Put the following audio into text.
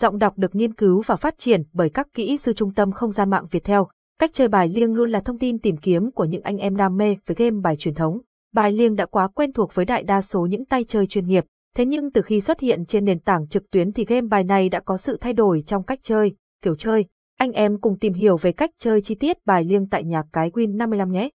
Giọng đọc được nghiên cứu và phát triển bởi các kỹ sư trung tâm không gian mạng Việt theo. Cách chơi bài liêng luôn là thông tin tìm kiếm của những anh em đam mê với game bài truyền thống. Bài liêng đã quá quen thuộc với đại đa số những tay chơi chuyên nghiệp, thế nhưng từ khi xuất hiện trên nền tảng trực tuyến thì game bài này đã có sự thay đổi trong cách chơi, kiểu chơi. Anh em cùng tìm hiểu về cách chơi chi tiết bài liêng tại nhà cái Win 55 nhé.